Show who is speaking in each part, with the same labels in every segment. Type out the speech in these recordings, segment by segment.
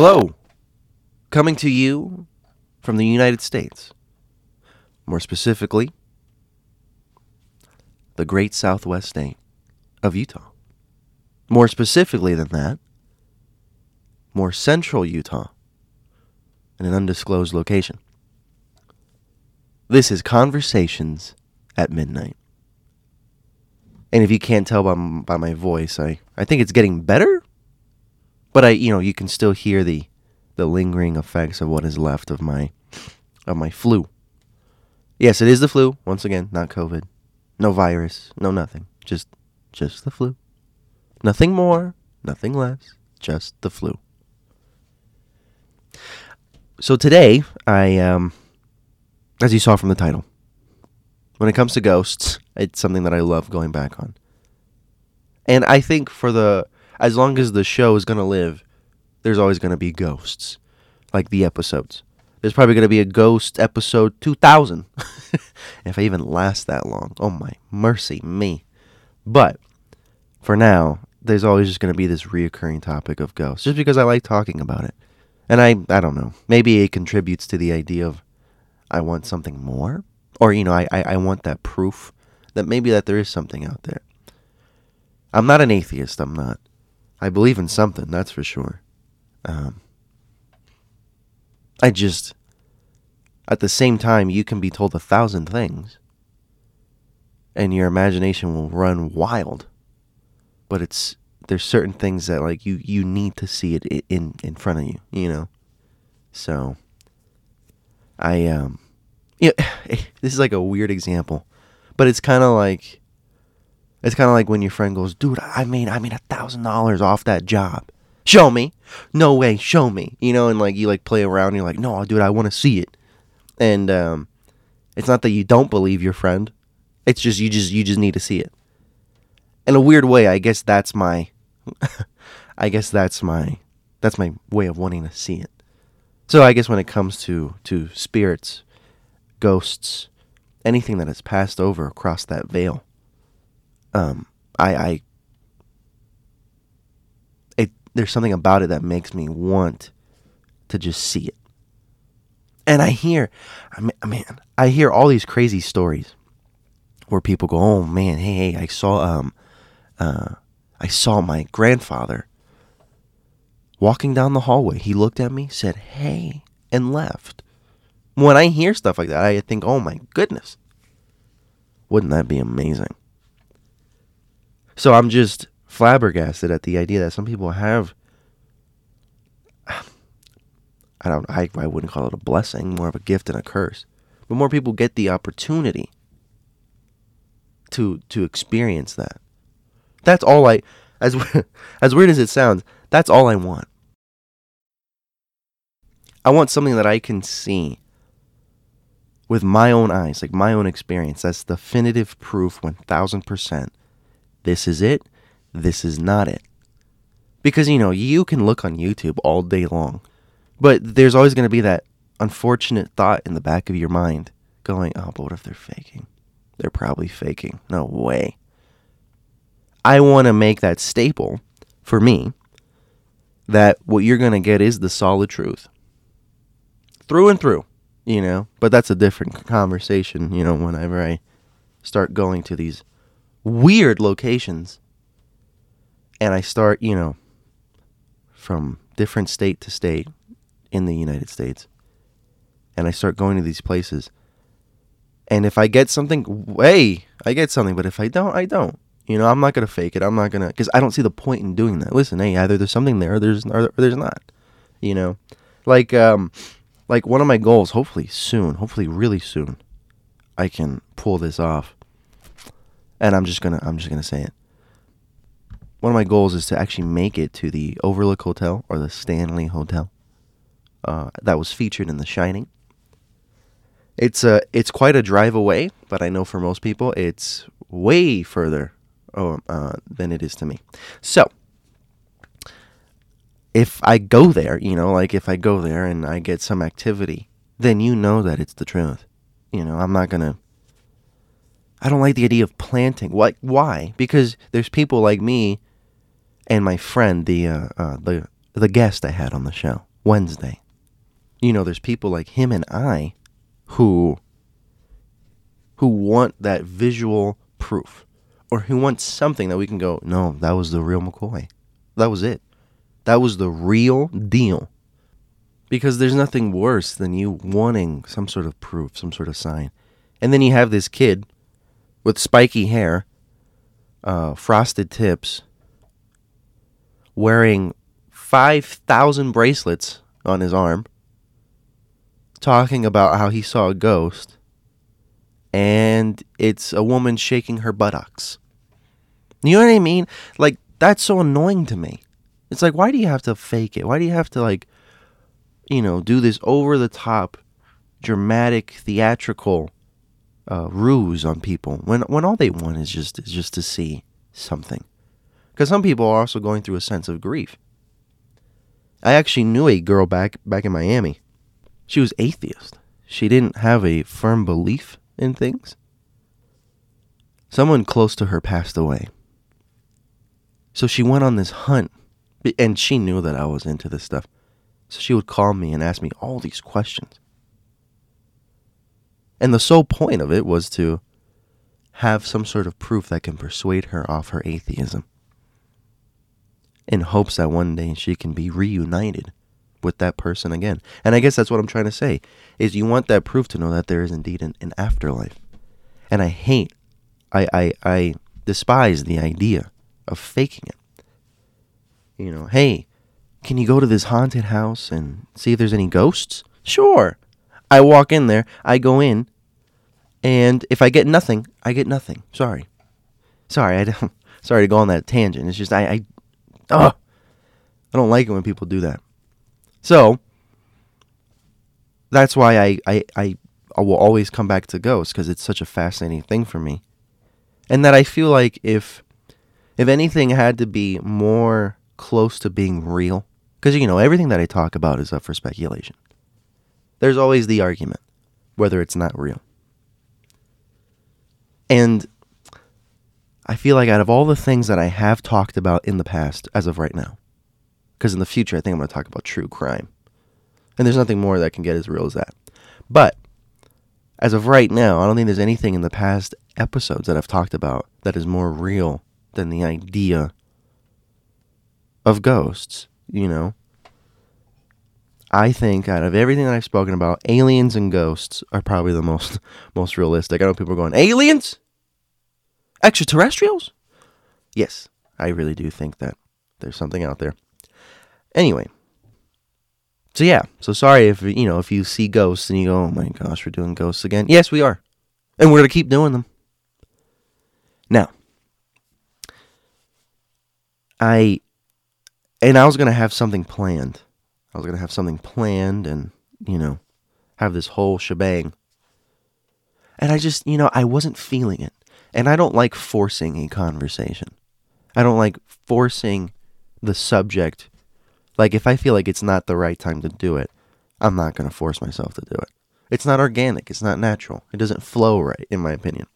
Speaker 1: Hello. Coming to you from the United States. More specifically, the great southwest state of Utah. More specifically than that, more central Utah in an undisclosed location. This is Conversations at Midnight. And if you can't tell by, by my voice, I, I think it's getting better. But I, you know, you can still hear the the lingering effects of what is left of my of my flu. Yes, it is the flu. Once again, not COVID. No virus, no nothing. Just just the flu. Nothing more, nothing less, just the flu. So today, I um as you saw from the title, when it comes to ghosts, it's something that I love going back on. And I think for the as long as the show is going to live, there's always going to be ghosts like the episodes. There's probably going to be a ghost episode 2000 if I even last that long. Oh my mercy me. But for now, there's always just going to be this reoccurring topic of ghosts just because I like talking about it. And I I don't know. Maybe it contributes to the idea of I want something more or you know, I I, I want that proof that maybe that there is something out there. I'm not an atheist, I'm not. I believe in something, that's for sure. Um, I just, at the same time, you can be told a thousand things, and your imagination will run wild. But it's there's certain things that like you you need to see it in in front of you, you know. So, I um, yeah, this is like a weird example, but it's kind of like it's kind of like when your friend goes, "Dude, I made I made a thousand dollars off that job. Show me." No way, show me. You know, and like you like play around. You're like, "No, dude, I want to see it." And um, it's not that you don't believe your friend. It's just you just you just need to see it. In a weird way, I guess that's my, I guess that's my, that's my way of wanting to see it. So I guess when it comes to to spirits, ghosts, anything that has passed over across that veil, um, I, I, it, there's something about it that makes me want to just see it. And I hear, I mean, man, I hear all these crazy stories where people go, "Oh man, hey, hey, I saw, um, uh, I saw my grandfather walking down the hallway. He looked at me, said, "Hey," and left. When I hear stuff like that, I think, "Oh my goodness, wouldn't that be amazing?" So I'm just flabbergasted at the idea that some people have. I don't. I, I wouldn't call it a blessing, more of a gift and a curse. But more people get the opportunity to to experience that. That's all I. As as weird as it sounds, that's all I want. I want something that I can see with my own eyes, like my own experience. That's definitive proof, one thousand percent this is it, this is not it. Because, you know, you can look on YouTube all day long, but there's always going to be that unfortunate thought in the back of your mind going, oh, but what if they're faking? They're probably faking. No way. I want to make that staple for me that what you're going to get is the solid truth through and through, you know, but that's a different conversation, you know, whenever I start going to these weird locations and I start, you know, from different state to state in the United States and I start going to these places and if I get something, hey, I get something, but if I don't, I don't. You know, I'm not gonna fake it. I'm not gonna because I don't see the point in doing that. Listen, hey, either there's something there, or there's or there's not. You know, like um, like one of my goals, hopefully soon, hopefully really soon, I can pull this off. And I'm just gonna I'm just gonna say it. One of my goals is to actually make it to the Overlook Hotel or the Stanley Hotel. Uh, that was featured in The Shining. It's a it's quite a drive away, but I know for most people it's way further oh, uh, than it is to me. So if I go there, you know, like if I go there and I get some activity, then you know that it's the truth. You know, I'm not gonna. I don't like the idea of planting. What? Why? Because there's people like me, and my friend, the uh, uh, the the guest I had on the show, Wednesday. You know, there's people like him and I who who want that visual proof or who want something that we can go, no, that was the real McCoy. That was it. That was the real deal. Because there's nothing worse than you wanting some sort of proof, some sort of sign. And then you have this kid with spiky hair, uh, frosted tips, wearing 5,000 bracelets on his arm, talking about how he saw a ghost, and it's a woman shaking her buttocks. You know what I mean? Like, that's so annoying to me. It's like, why do you have to fake it? Why do you have to, like, you know, do this over the top, dramatic, theatrical uh, ruse on people when when all they want is just is just to see something? Because some people are also going through a sense of grief. I actually knew a girl back back in Miami. She was atheist. She didn't have a firm belief in things. Someone close to her passed away. So she went on this hunt, and she knew that I was into this stuff. So she would call me and ask me all these questions. And the sole point of it was to have some sort of proof that can persuade her off her atheism in hopes that one day she can be reunited with that person again. And I guess that's what I'm trying to say is you want that proof to know that there is indeed an, an afterlife. And I hate I, I I despise the idea of faking it. You know, hey, can you go to this haunted house and see if there's any ghosts? Sure. I walk in there, I go in, and if I get nothing, I get nothing. Sorry. Sorry, I don't sorry to go on that tangent. It's just I I I don't like it when people do that. So that's why I I I, I will always come back to ghosts because it's such a fascinating thing for me, and that I feel like if if anything had to be more close to being real, because you know everything that I talk about is up for speculation. There's always the argument whether it's not real, and I feel like out of all the things that I have talked about in the past, as of right now, because in the future I think I'm going to talk about true crime. And there's nothing more that can get as real as that. But as of right now, I don't think there's anything in the past episodes that I've talked about that is more real than the idea of ghosts, you know? I think out of everything that I've spoken about, aliens and ghosts are probably the most most realistic. I know people are going, "Aliens? Extraterrestrials?" Yes, I really do think that there's something out there. Anyway, so yeah, so sorry if you know if you see ghosts and you go, "Oh my gosh, we're doing ghosts again." Yes, we are, and we're gonna keep doing them. Now, I and I was gonna have something planned. I was gonna have something planned, and you know, have this whole shebang. And I just, you know, I wasn't feeling it, and I don't like forcing a conversation. I don't like forcing the subject like if I feel like it's not the right time to do it, I'm not going to force myself to do it. It's not organic, it's not natural. It doesn't flow right in my opinion.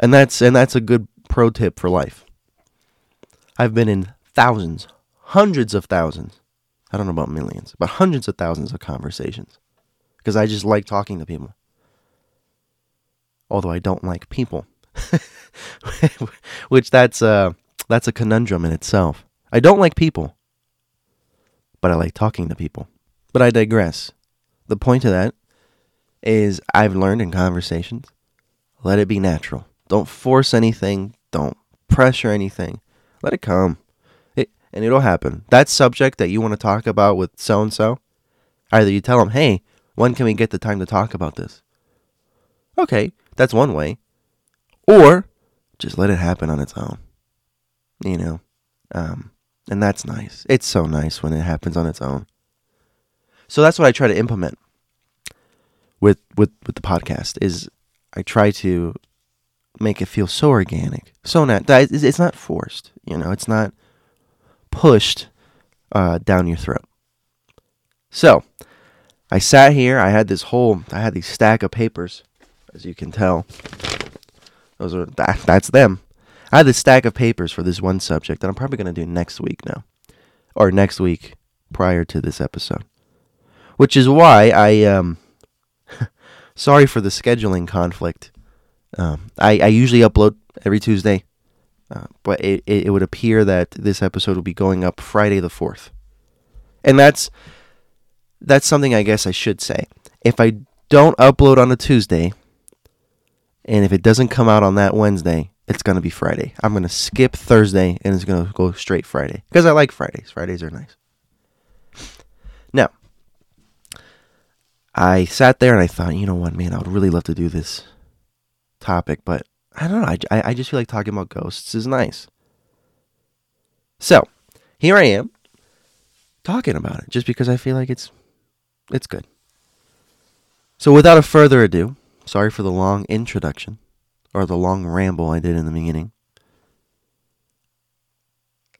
Speaker 1: And that's and that's a good pro tip for life. I've been in thousands, hundreds of thousands. I don't know about millions, but hundreds of thousands of conversations because I just like talking to people. Although I don't like people. Which that's uh that's a conundrum in itself. I don't like people but I like talking to people. But I digress. The point of that is I've learned in conversations let it be natural. Don't force anything, don't pressure anything. Let it come. And it'll happen. That subject that you want to talk about with so and so, either you tell them, hey, when can we get the time to talk about this? Okay, that's one way. Or just let it happen on its own. You know, um, and that's nice. It's so nice when it happens on its own. So that's what I try to implement with with with the podcast is I try to make it feel so organic, so not it's not forced. You know, it's not pushed uh, down your throat. So I sat here. I had this whole I had these stack of papers, as you can tell. Those are that, that's them. I had this stack of papers for this one subject that I'm probably going to do next week now. Or next week, prior to this episode, which is why I um. sorry for the scheduling conflict. Um, I, I usually upload every Tuesday, uh, but it, it, would appear that this episode will be going up Friday the 4th. And that's that's something I guess I should say. If I don't upload on a Tuesday, and if it doesn't come out on that Wednesday, it's going to be Friday. I'm going to skip Thursday and it's going to go straight Friday because I like Fridays. Fridays are nice. Now, I sat there and I thought, you know what, man, I would really love to do this topic, but I don't know. I, I just feel like talking about ghosts is nice. So, here I am talking about it just because I feel like it's it's good. So, without a further ado, sorry for the long introduction or the long ramble I did in the beginning.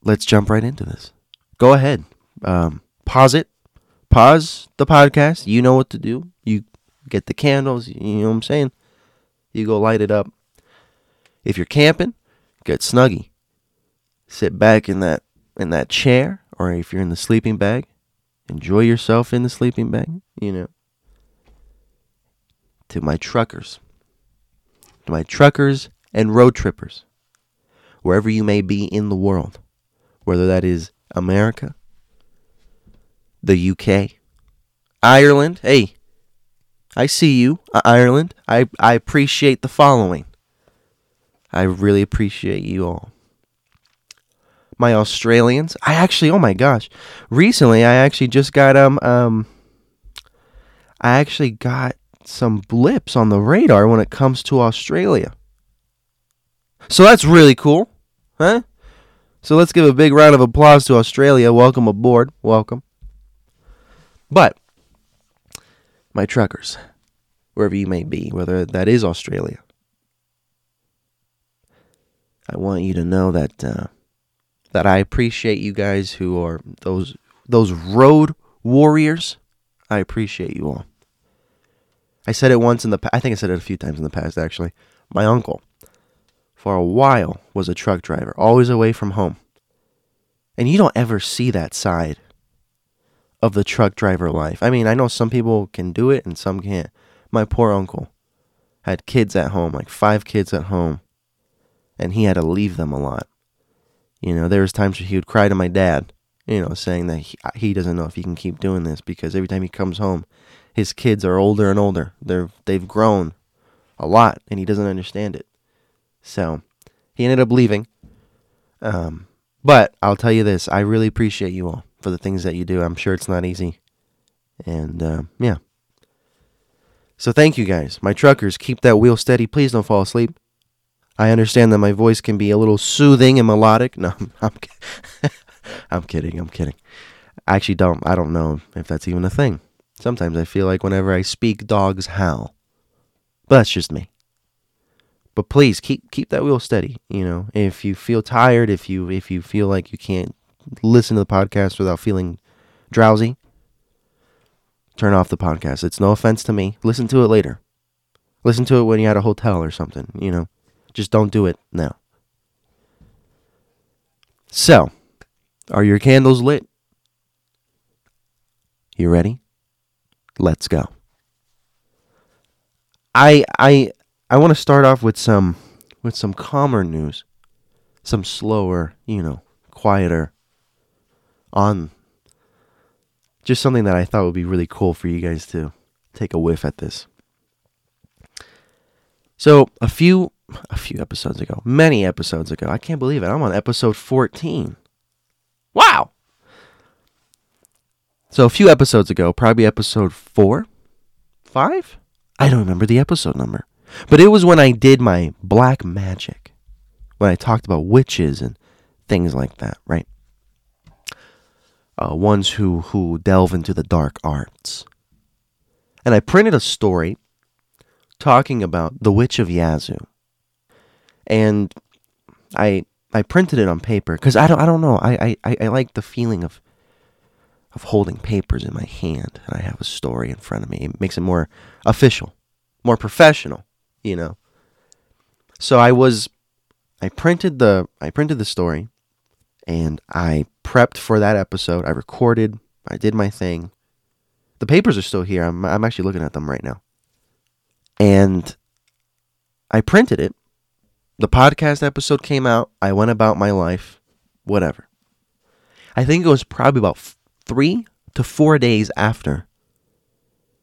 Speaker 1: Let's jump right into this. Go ahead. Um, pause it. Pause the podcast. You know what to do. You get the candles. You know what I'm saying? You go light it up. If you're camping, get snuggy. Sit back in that in that chair, or if you're in the sleeping bag, enjoy yourself in the sleeping bag. You know. To my truckers, to my truckers and road trippers, wherever you may be in the world, whether that is America, the UK, Ireland. Hey, I see you, uh, Ireland. I, I appreciate the following. I really appreciate you all. My Australians. I actually, oh my gosh. Recently, I actually just got, um, um, I actually got some blips on the radar when it comes to Australia. So that's really cool, huh? So let's give a big round of applause to Australia. Welcome aboard. Welcome. But, my truckers, wherever you may be, whether that is Australia, I want you to know that uh, that I appreciate you guys who are those those road warriors. I appreciate you all. I said it once in the I think I said it a few times in the past actually. My uncle for a while was a truck driver, always away from home. And you don't ever see that side of the truck driver life. I mean, I know some people can do it and some can't. My poor uncle had kids at home, like 5 kids at home, and he had to leave them a lot. You know, there was times where he would cry to my dad, you know, saying that he, he doesn't know if he can keep doing this because every time he comes home, his kids are older and older. They're they've grown a lot, and he doesn't understand it. So he ended up leaving. Um, but I'll tell you this: I really appreciate you all for the things that you do. I'm sure it's not easy, and uh, yeah. So thank you guys, my truckers. Keep that wheel steady. Please don't fall asleep. I understand that my voice can be a little soothing and melodic. No, I'm, I'm kidding. I'm kidding. I actually don't. I don't know if that's even a thing. Sometimes I feel like whenever I speak, dogs howl. But that's just me. But please keep keep that wheel steady. You know, if you feel tired, if you if you feel like you can't listen to the podcast without feeling drowsy, turn off the podcast. It's no offense to me. Listen to it later. Listen to it when you're at a hotel or something. You know, just don't do it now. So, are your candles lit? You ready? Let's go. I I I want to start off with some with some calmer news. Some slower, you know, quieter on just something that I thought would be really cool for you guys to take a whiff at this. So, a few a few episodes ago, many episodes ago, I can't believe it. I'm on episode 14. Wow. So a few episodes ago, probably episode four, five. I don't remember the episode number, but it was when I did my black magic, when I talked about witches and things like that, right? Uh, ones who who delve into the dark arts. And I printed a story talking about the witch of Yazoo, and I I printed it on paper because I don't I don't know I, I I like the feeling of of holding papers in my hand and I have a story in front of me. It makes it more official, more professional, you know. So I was I printed the I printed the story and I prepped for that episode. I recorded I did my thing. The papers are still here. I'm I'm actually looking at them right now. And I printed it. The podcast episode came out. I went about my life. Whatever. I think it was probably about f- 3 to 4 days after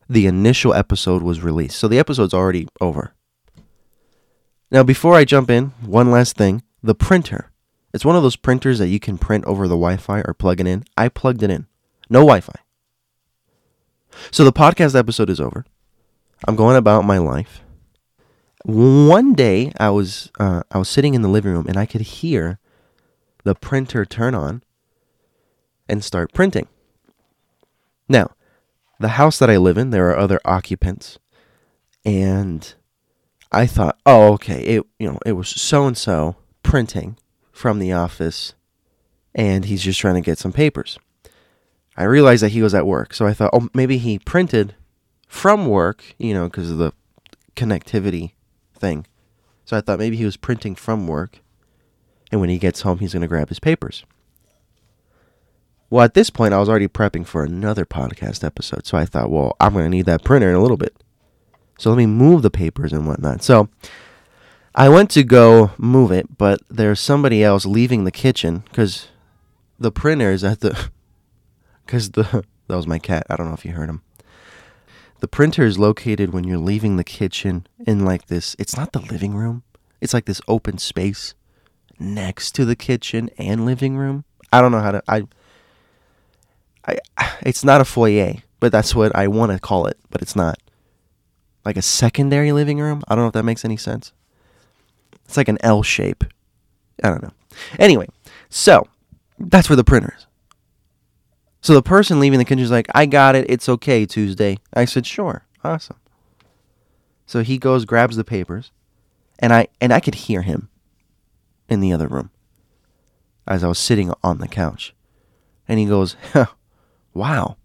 Speaker 1: the initial episode was released. So the episode's already over. Now, before I jump in, one last thing the printer. It's one of those printers that you can print over the Wi Fi or plug it in. I plugged it in. No Wi Fi. So the podcast episode is over. I'm going about my life. One day I was uh, I was sitting in the living room and I could hear the printer turn on and start printing. Now, the house that I live in, there are other occupants, and I thought, oh, okay, it you know it was so and so printing from the office, and he's just trying to get some papers. I realized that he was at work, so I thought, oh, maybe he printed from work, you know, because of the connectivity thing. So I thought maybe he was printing from work, and when he gets home, he's going to grab his papers. Well, at this point, I was already prepping for another podcast episode, so I thought, well, I'm going to need that printer in a little bit. So let me move the papers and whatnot. So I went to go move it, but there's somebody else leaving the kitchen because the printer is at the. Because the. That was my cat. I don't know if you heard him. The printer is located when you're leaving the kitchen in like this. It's not the living room, it's like this open space next to the kitchen and living room. I don't know how to. I. I. It's not a foyer, but that's what I want to call it, but it's not like a secondary living room. I don't know if that makes any sense. It's like an L shape. I don't know. Anyway, so that's where the printer is. So the person leaving the kitchen is like, I got it. It's okay, Tuesday. I said, sure. Awesome. So he goes, grabs the papers, and I and I could hear him in the other room as I was sitting on the couch. And he goes, huh, wow.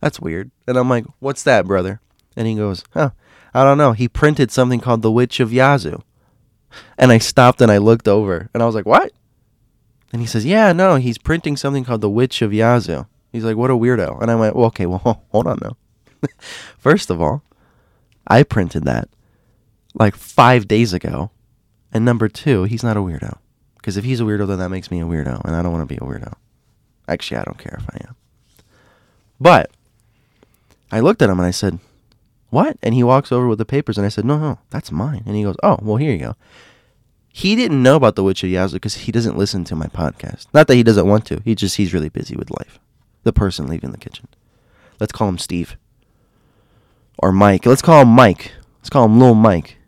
Speaker 1: That's weird. And I'm like, what's that, brother? And he goes, huh, I don't know. He printed something called The Witch of Yazoo. And I stopped and I looked over and I was like, what? And he says, yeah, no, he's printing something called The Witch of Yazoo. He's like, what a weirdo. And I went, well, okay, well, hold on now. First of all, I printed that like five days ago. And number two, he's not a weirdo. Because if he's a weirdo, then that makes me a weirdo. And I don't want to be a weirdo. Actually, I don't care if I am. But I looked at him and I said, what? And he walks over with the papers, and I said, no, no, that's mine. And he goes, oh, well, here you go. He didn't know about the Witch of Yazoo because he doesn't listen to my podcast. Not that he doesn't want to. He just he's really busy with life. The person leaving the kitchen. Let's call him Steve. Or Mike. Let's call him Mike. Let's call him Little Mike.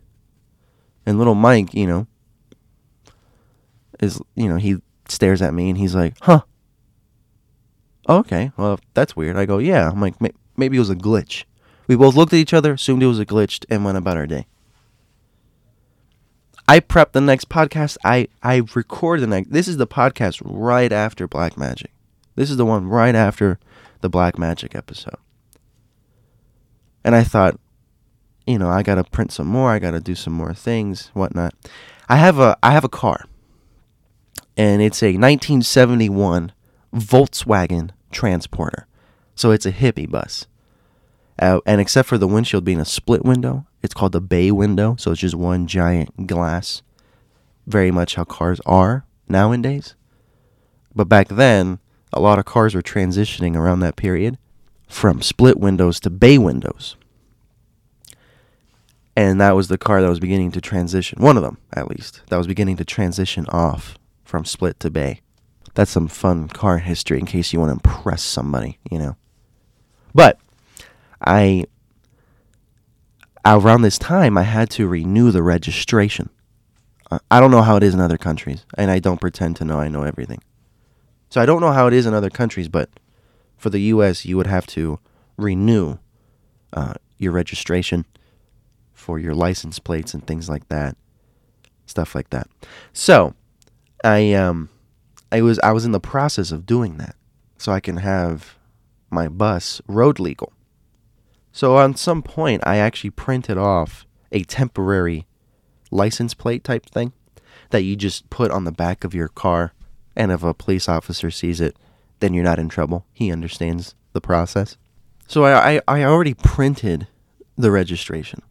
Speaker 1: And Little Mike, you know, is you know he stares at me and he's like, "Huh." Oh, okay, well that's weird. I go, "Yeah." I'm like, maybe it was a glitch. We both looked at each other, assumed it was a glitch, and went about our day. I prep the next podcast. I I record the next. This is the podcast right after Black Magic. This is the one right after the Black Magic episode. And I thought, you know, I gotta print some more. I gotta do some more things, whatnot. I have a I have a car, and it's a 1971 Volkswagen Transporter. So it's a hippie bus. Uh, and except for the windshield being a split window, it's called the bay window. So it's just one giant glass. Very much how cars are nowadays. But back then, a lot of cars were transitioning around that period from split windows to bay windows. And that was the car that was beginning to transition, one of them at least, that was beginning to transition off from split to bay. That's some fun car history in case you want to impress somebody, you know. But I around this time I had to renew the registration. I don't know how it is in other countries, and I don't pretend to know I know everything. So I don't know how it is in other countries, but for the U.S., you would have to renew uh, your registration for your license plates and things like that, stuff like that. So I um I was I was in the process of doing that, so I can have my bus road legal. So on some point, I actually printed off a temporary license plate type thing that you just put on the back of your car, and if a police officer sees it, then you're not in trouble. He understands the process. So I, I, I already printed the registration.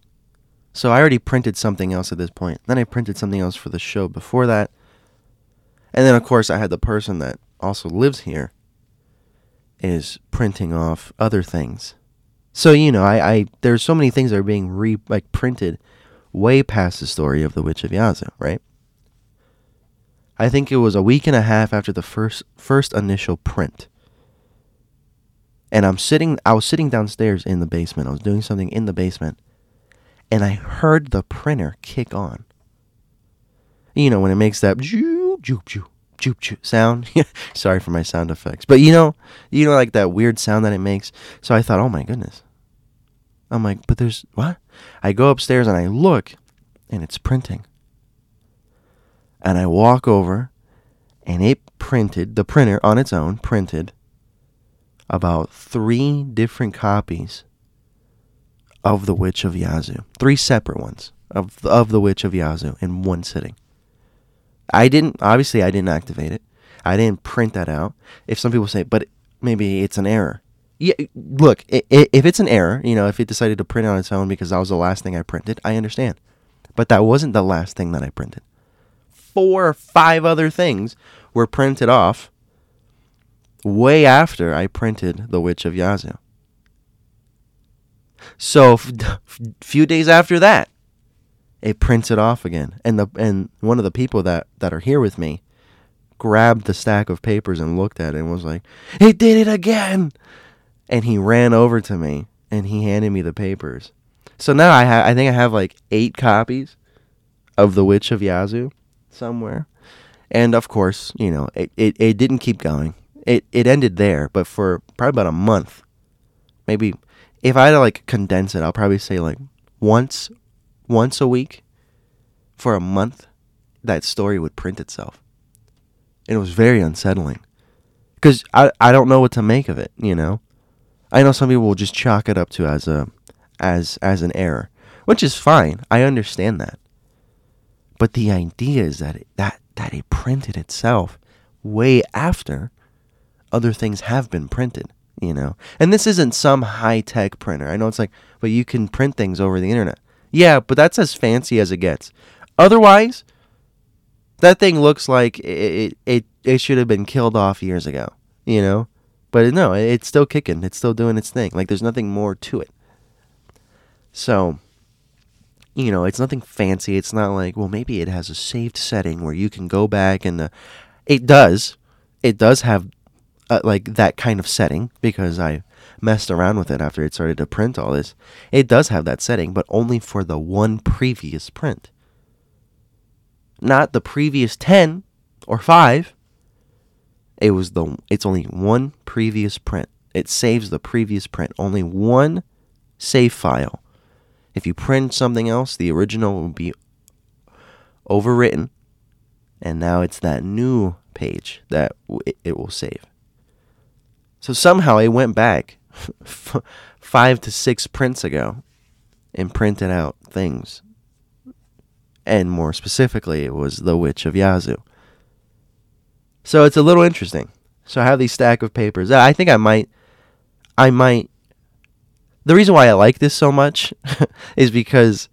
Speaker 1: So I already printed something else at this point. Then I printed something else for the show before that. And then of course I had the person that also lives here is printing off other things. So you know, I, I there's so many things that are being re like printed way past the story of the Witch of Yazoo, right? I think it was a week and a half after the first first initial print. And I'm sitting I was sitting downstairs in the basement. I was doing something in the basement and I heard the printer kick on. You know, when it makes that joop joop joop joop joop sound. Sorry for my sound effects. But you know, you know like that weird sound that it makes. So I thought, "Oh my goodness." I'm like, "But there's what?" I go upstairs and I look and it's printing and I walk over and it printed, the printer on its own printed about three different copies of The Witch of Yazoo. Three separate ones of, of The Witch of Yazoo in one sitting. I didn't, obviously, I didn't activate it. I didn't print that out. If some people say, but maybe it's an error. Yeah, look, if it's an error, you know, if it decided to print on its own because that was the last thing I printed, I understand. But that wasn't the last thing that I printed four or five other things were printed off way after I printed The Witch of Yazoo. So, a few days after that, it prints it off again. And the and one of the people that that are here with me grabbed the stack of papers and looked at it and was like, "It did it again!" And he ran over to me and he handed me the papers. So now I ha- I think I have like eight copies of The Witch of Yazoo somewhere. And of course, you know, it, it, it didn't keep going. It it ended there, but for probably about a month. Maybe if I had to like condense it, I'll probably say like once once a week for a month that story would print itself. And it was very unsettling. Cuz I I don't know what to make of it, you know. I know some people will just chalk it up to as a as as an error, which is fine. I understand that. But the idea is that it, that that it printed itself way after other things have been printed, you know. And this isn't some high-tech printer. I know it's like, but you can print things over the internet. Yeah, but that's as fancy as it gets. Otherwise, that thing looks like it it, it, it should have been killed off years ago, you know. But no, it's still kicking. It's still doing its thing. Like there's nothing more to it. So, you know, it's nothing fancy. It's not like, well, maybe it has a saved setting where you can go back and the, it does. It does have uh, like that kind of setting because I messed around with it after it started to print all this. It does have that setting, but only for the one previous print. Not the previous 10 or 5. It was the it's only one previous print. It saves the previous print. Only one save file if you print something else, the original will be overwritten, and now it's that new page that it will save. So somehow it went back five to six prints ago and printed out things. And more specifically, it was The Witch of Yazoo. So it's a little interesting. So I have these stack of papers. I think I might I might the reason why I like this so much is because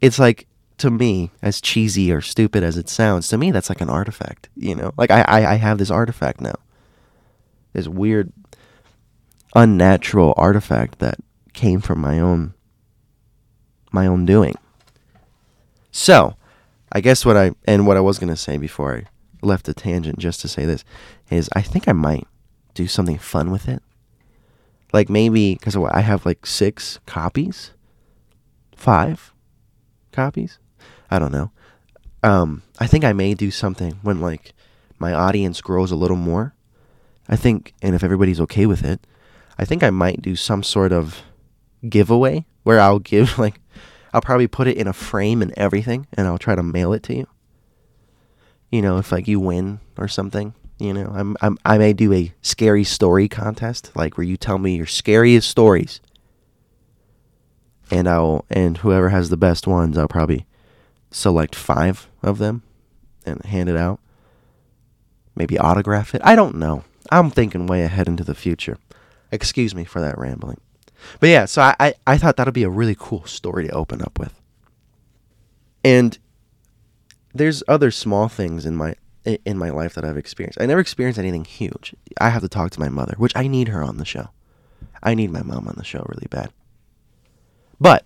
Speaker 1: it's like to me, as cheesy or stupid as it sounds, to me that's like an artifact. You know, like I I, I have this artifact now. This weird, unnatural artifact that came from my own my own doing. So, I guess what I and what I was gonna say before I left a tangent, just to say this, is I think I might do something fun with it like maybe because I have like six copies, five copies. I don't know. Um, I think I may do something when like my audience grows a little more. I think, and if everybody's okay with it, I think I might do some sort of giveaway where I'll give like I'll probably put it in a frame and everything, and I'll try to mail it to you. You know, if like you win or something, you know, I'm, I'm I may do a scary story contest, like where you tell me your scariest stories, and I'll and whoever has the best ones, I'll probably select five of them and hand it out. Maybe autograph it. I don't know. I'm thinking way ahead into the future. Excuse me for that rambling. But yeah, so I, I, I thought that'd be a really cool story to open up with. And there's other small things in my in my life that I've experienced. I never experienced anything huge. I have to talk to my mother, which I need her on the show. I need my mom on the show really bad. But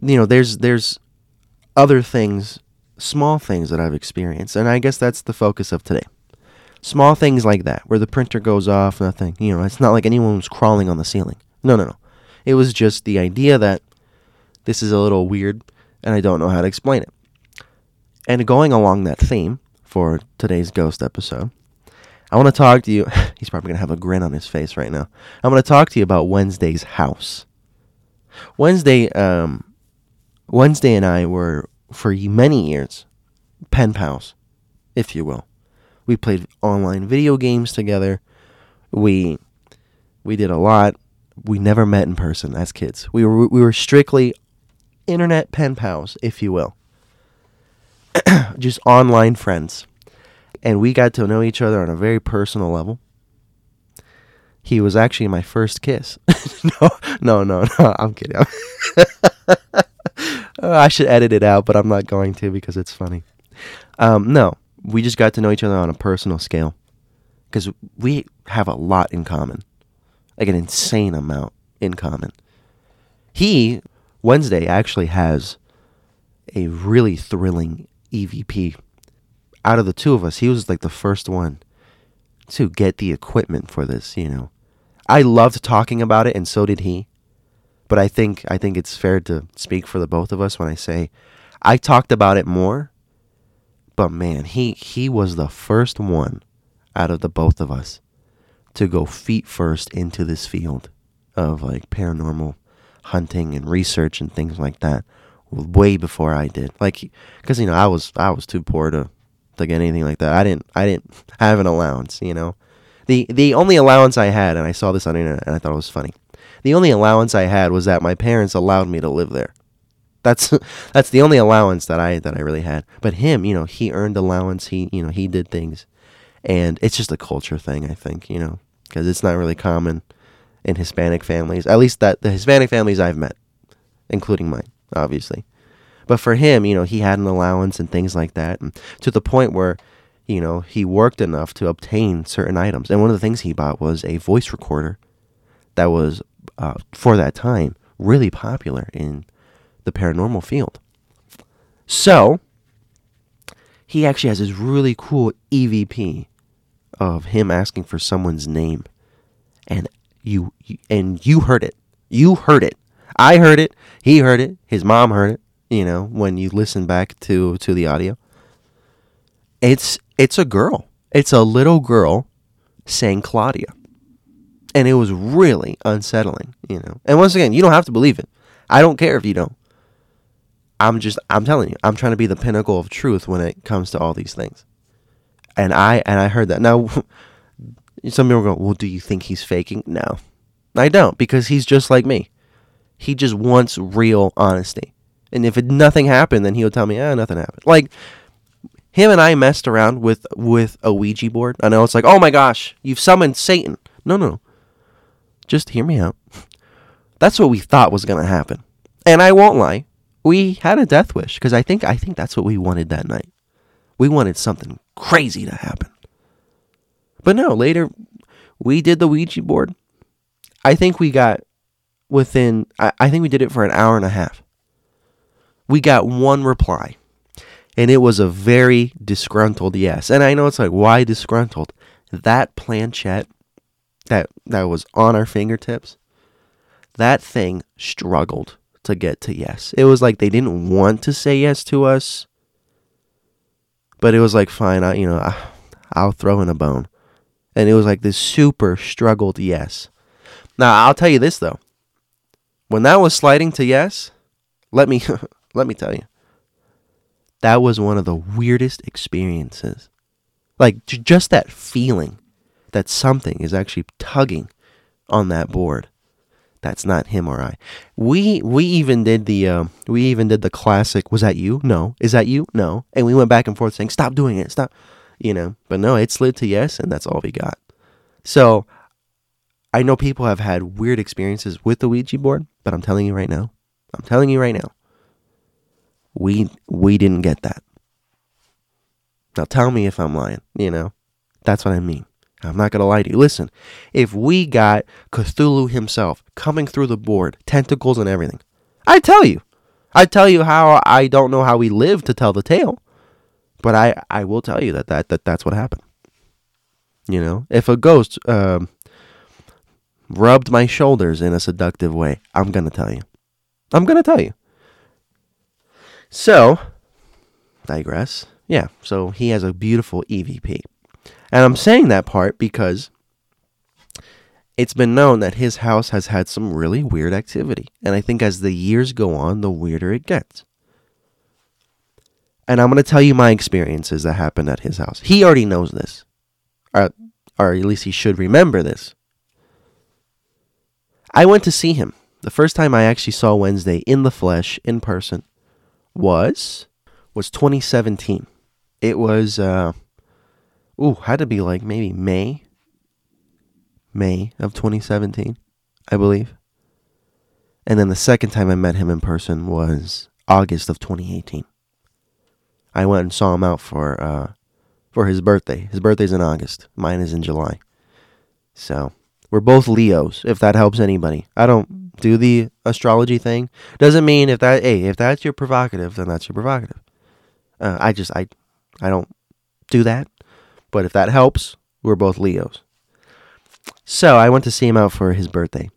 Speaker 1: you know, there's there's other things, small things that I've experienced, and I guess that's the focus of today. Small things like that, where the printer goes off, nothing. You know, it's not like anyone was crawling on the ceiling. No, no, no. It was just the idea that this is a little weird, and I don't know how to explain it. And going along that theme for today's ghost episode, I want to talk to you. He's probably going to have a grin on his face right now. I'm going to talk to you about Wednesday's house. Wednesday, um, Wednesday and I were for many years pen pals, if you will. We played online video games together. We we did a lot. We never met in person as kids. We were we were strictly internet pen pals, if you will. Just online friends. And we got to know each other on a very personal level. He was actually my first kiss. no, no, no, no. I'm kidding. I should edit it out, but I'm not going to because it's funny. Um, no, we just got to know each other on a personal scale because we have a lot in common, like an insane amount in common. He Wednesday actually has a really thrilling EVP. Out of the two of us, he was like the first one to get the equipment for this, you know. I loved talking about it and so did he. But I think I think it's fair to speak for the both of us when I say I talked about it more. But man, he he was the first one out of the both of us to go feet first into this field of like paranormal hunting and research and things like that way before I did. Like cuz you know, I was I was too poor to to get anything like that. I didn't I didn't have an allowance, you know. The the only allowance I had and I saw this on the internet and I thought it was funny. The only allowance I had was that my parents allowed me to live there. That's that's the only allowance that I that I really had. But him, you know, he earned allowance. He, you know, he did things, and it's just a culture thing, I think, you know, because it's not really common in Hispanic families. At least that the Hispanic families I've met, including mine, obviously. But for him, you know, he had an allowance and things like that, and to the point where, you know, he worked enough to obtain certain items. And one of the things he bought was a voice recorder that was uh, for that time really popular in the paranormal field. So he actually has this really cool EVP of him asking for someone's name, and you and you heard it. You heard it. I heard it. He heard it. His mom heard it. You know when you listen back to to the audio. It's it's a girl. It's a little girl saying Claudia and it was really unsettling, you know. And once again, you don't have to believe it. I don't care if you don't. I'm just I'm telling you, I'm trying to be the pinnacle of truth when it comes to all these things. And I and I heard that. Now some people go, "Well, do you think he's faking?" No. I don't because he's just like me. He just wants real honesty. And if it, nothing happened, then he'll tell me, "Ah, nothing happened." Like him and I messed around with with a Ouija board. I know it's like, "Oh my gosh, you've summoned Satan." No, no. Just hear me out. That's what we thought was going to happen. And I won't lie. We had a death wish because I think I think that's what we wanted that night. We wanted something crazy to happen. But no, later we did the Ouija board. I think we got within I, I think we did it for an hour and a half. We got one reply. And it was a very disgruntled yes. And I know it's like, why disgruntled? That planchette that that was on our fingertips, that thing struggled to get to yes. It was like they didn't want to say yes to us, but it was like fine, I you know, I, I'll throw in a bone. And it was like this super struggled yes. Now, I'll tell you this though. When that was sliding to yes, let me let me tell you. That was one of the weirdest experiences. Like just that feeling that something is actually tugging on that board. That's not him or I. We we even did the uh, we even did the classic. Was that you? No. Is that you? No. And we went back and forth saying, "Stop doing it. Stop." You know. But no, it slid to yes, and that's all we got. So I know people have had weird experiences with the Ouija board, but I'm telling you right now, I'm telling you right now, we we didn't get that. Now tell me if I'm lying, you know? That's what I mean. I'm not going to lie to you. Listen, if we got Cthulhu himself coming through the board, tentacles and everything, I tell you. I tell you how I don't know how we live to tell the tale, but I, I will tell you that, that, that that's what happened. You know, if a ghost um, rubbed my shoulders in a seductive way, I'm going to tell you. I'm going to tell you. So, digress. Yeah, so he has a beautiful EVP. And I'm saying that part because it's been known that his house has had some really weird activity. And I think as the years go on, the weirder it gets. And I'm going to tell you my experiences that happened at his house. He already knows this, or, or at least he should remember this. I went to see him. The first time I actually saw Wednesday in the flesh, in person, was was 2017. It was uh, ooh, had to be like maybe May, May of 2017, I believe. And then the second time I met him in person was August of 2018. I went and saw him out for uh, for his birthday. His birthday's in August. Mine is in July. So we're both Leos, if that helps anybody. I don't do the astrology thing. Doesn't mean if that hey, if that's your provocative, then that's your provocative. Uh, I just I I don't do that. But if that helps, we're both Leos. So I went to see him out for his birthday,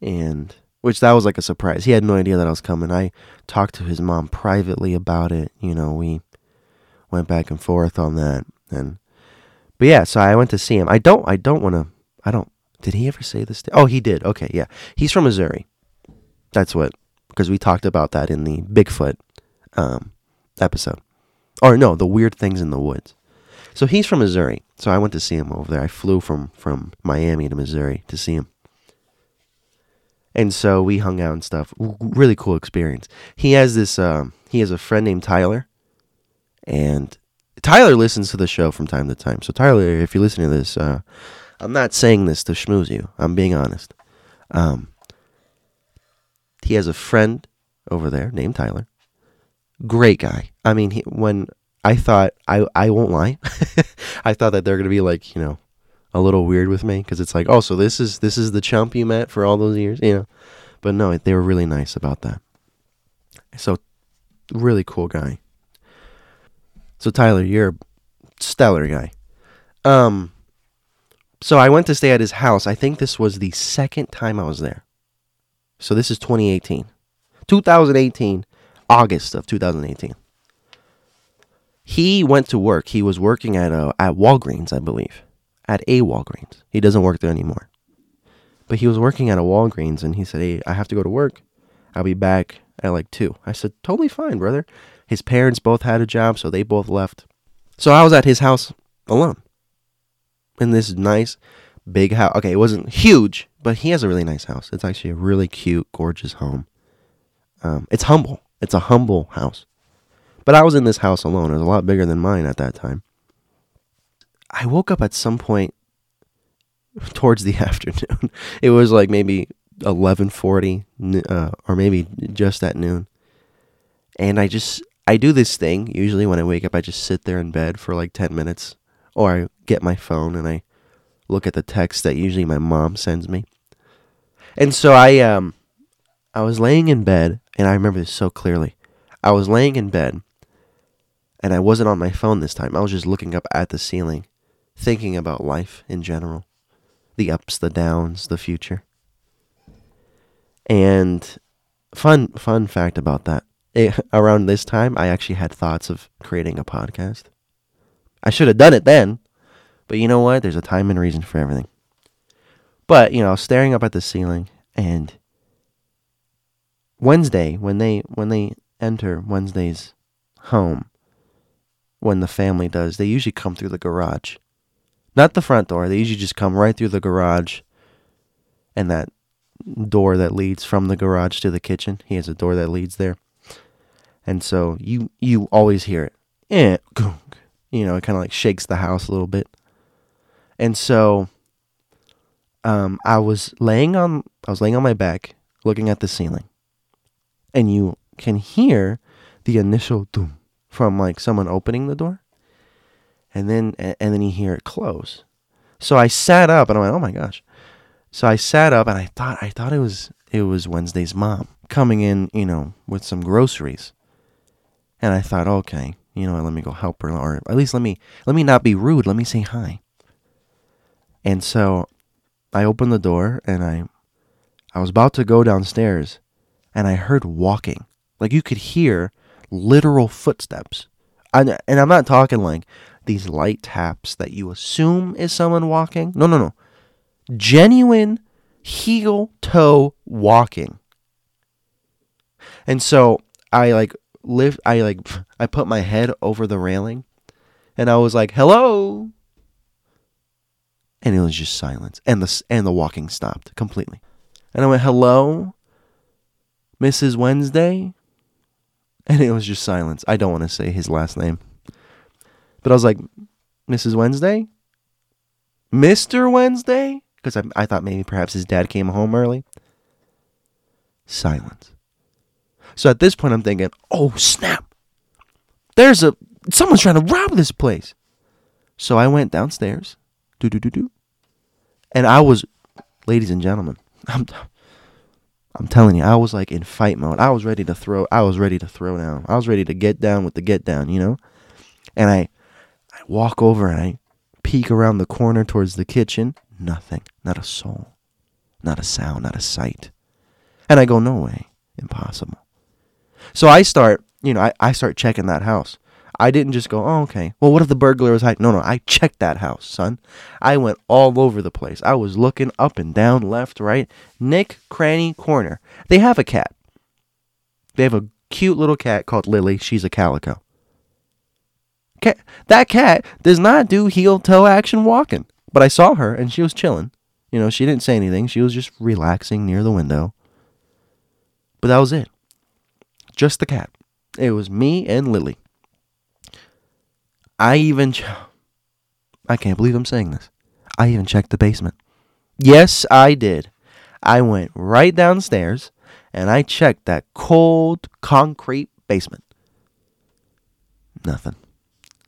Speaker 1: and which that was like a surprise. He had no idea that I was coming. I talked to his mom privately about it. You know, we went back and forth on that, and but yeah. So I went to see him. I don't. I don't want to. I don't. Did he ever say this? Oh, he did. Okay, yeah. He's from Missouri. That's what because we talked about that in the Bigfoot um, episode, or no, the weird things in the woods. So he's from Missouri. So I went to see him over there. I flew from from Miami to Missouri to see him. And so we hung out and stuff. Really cool experience. He has this. Um, he has a friend named Tyler, and Tyler listens to the show from time to time. So Tyler, if you're listening to this, uh, I'm not saying this to schmooze you. I'm being honest. Um, he has a friend over there named Tyler. Great guy. I mean, he, when I thought I I won't lie. I thought that they're gonna be like you know a little weird with me because it's like oh so this is this is the chump you met for all those years you know, but no they were really nice about that. So really cool guy. So Tyler, you're a stellar guy. Um. So I went to stay at his house. I think this was the second time I was there. So this is 2018. 2018, August of 2018 he went to work. He was working at a, at Walgreens, I believe, at a Walgreens. He doesn't work there anymore, but he was working at a Walgreens, and he said, "Hey, I have to go to work. I'll be back at like two. I said, "Totally fine, brother." His parents both had a job, so they both left. So I was at his house alone in this nice big house. Okay, it wasn't huge, but he has a really nice house. It's actually a really cute, gorgeous home. Um, it's humble. It's a humble house. But I was in this house alone. It was a lot bigger than mine at that time. I woke up at some point towards the afternoon. It was like maybe 11:40 uh, or maybe just at noon. And I just I do this thing usually when I wake up I just sit there in bed for like 10 minutes or I get my phone and I look at the text that usually my mom sends me. And so I um I was laying in bed and I remember this so clearly. I was laying in bed and I wasn't on my phone this time. I was just looking up at the ceiling, thinking about life in general the ups, the downs, the future. And fun fun fact about that. It, around this time, I actually had thoughts of creating a podcast. I should have done it then, but you know what? There's a time and reason for everything. But, you know, staring up at the ceiling and Wednesday, when they when they enter Wednesday's home, when the family does. They usually come through the garage. Not the front door. They usually just come right through the garage and that door that leads from the garage to the kitchen. He has a door that leads there. And so you you always hear it. Eh, you know, it kind of like shakes the house a little bit. And so um, I was laying on I was laying on my back looking at the ceiling. And you can hear the initial doom from like someone opening the door. And then and then you hear it close. So I sat up and I went, "Oh my gosh." So I sat up and I thought I thought it was it was Wednesday's mom coming in, you know, with some groceries. And I thought, "Okay, you know, let me go help her or at least let me let me not be rude. Let me say hi." And so I opened the door and I I was about to go downstairs and I heard walking. Like you could hear literal footsteps. And, and I'm not talking like these light taps that you assume is someone walking. No, no, no. Genuine heel toe walking. And so I like lift I like I put my head over the railing and I was like, "Hello." And it was just silence and the and the walking stopped completely. And I went, "Hello, Mrs. Wednesday?" And it was just silence. I don't want to say his last name. But I was like, "Mrs. Wednesday?" Mr. Wednesday? Because I, I thought maybe perhaps his dad came home early. Silence. So at this point, I'm thinking, oh, snap. There's a, someone's trying to rob this place. So I went downstairs. Do, do, do, do. And I was, ladies and gentlemen, I'm, I'm telling you, I was like in fight mode. I was ready to throw, I was ready to throw down. I was ready to get down with the get down, you know? And I, I walk over and I peek around the corner towards the kitchen. Nothing. Not a soul. Not a sound. Not a sight. And I go, no way. Impossible. So I start, you know, I, I start checking that house. I didn't just go, oh, okay. Well, what if the burglar was hiding? No, no, I checked that house, son. I went all over the place. I was looking up and down, left, right, nick, cranny, corner. They have a cat. They have a cute little cat called Lily. She's a calico. Cat, that cat does not do heel toe action walking. But I saw her and she was chilling. You know, she didn't say anything. She was just relaxing near the window. But that was it. Just the cat. It was me and Lily. I even. Ch- I can't believe I'm saying this. I even checked the basement. Yes, I did. I went right downstairs and I checked that cold concrete basement. Nothing.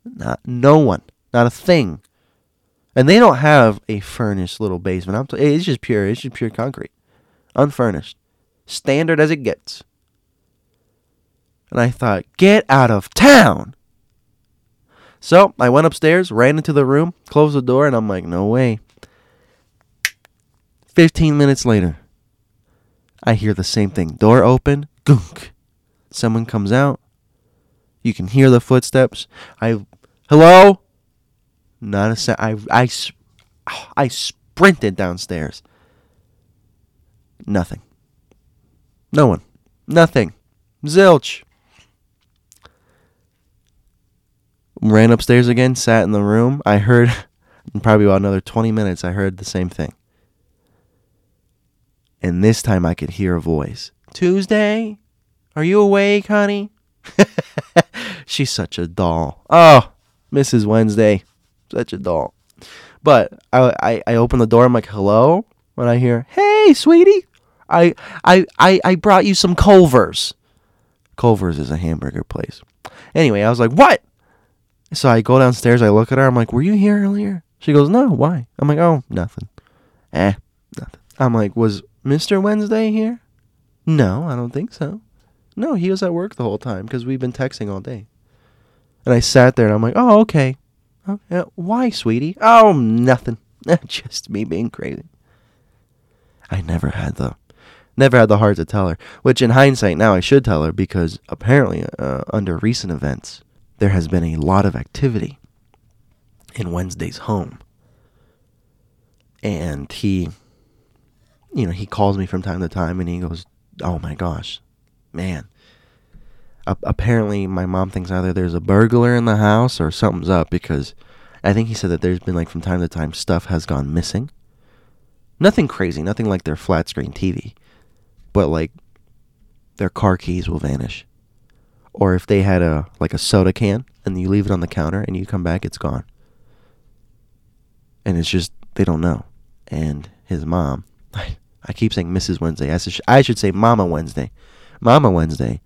Speaker 1: Not no one. Not a thing. And they don't have a furnished little basement. I'm t- it's just pure. It's just pure concrete, unfurnished, standard as it gets. And I thought, get out of town. So I went upstairs, ran into the room, closed the door, and I'm like, no way. 15 minutes later, I hear the same thing. Door open, gunk. Someone comes out. You can hear the footsteps. I, hello? Not a sound. I, I, I sprinted downstairs. Nothing. No one. Nothing. Zilch. Ran upstairs again, sat in the room. I heard, probably about another 20 minutes, I heard the same thing. And this time I could hear a voice. Tuesday? Are you awake, honey? She's such a doll. Oh, Mrs. Wednesday. Such a doll. But I, I, I open the door. I'm like, hello? When I hear, hey, sweetie, I, I, I, I brought you some Culver's. Culver's is a hamburger place. Anyway, I was like, what? So I go downstairs. I look at her. I'm like, were you here earlier? She goes, no. Why? I'm like, oh, nothing. Eh, nothing. I'm like, was Mr. Wednesday here? No, I don't think so. No, he was at work the whole time because we've been texting all day. And I sat there and I'm like, oh, okay. Oh, yeah. Why, sweetie? Oh, nothing. Just me being crazy. I never had the, never had the heart to tell her. Which, in hindsight, now I should tell her because apparently, uh, under recent events, there has been a lot of activity in Wednesday's home. And he, you know, he calls me from time to time and he goes, "Oh my gosh, man." Uh, apparently, my mom thinks either there's a burglar in the house or something's up because I think he said that there's been like from time to time stuff has gone missing. Nothing crazy, nothing like their flat screen TV, but like their car keys will vanish. Or if they had a like a soda can and you leave it on the counter and you come back, it's gone. And it's just they don't know. And his mom. I keep saying Mrs. Wednesday. I I should say Mama Wednesday. Mama Wednesday.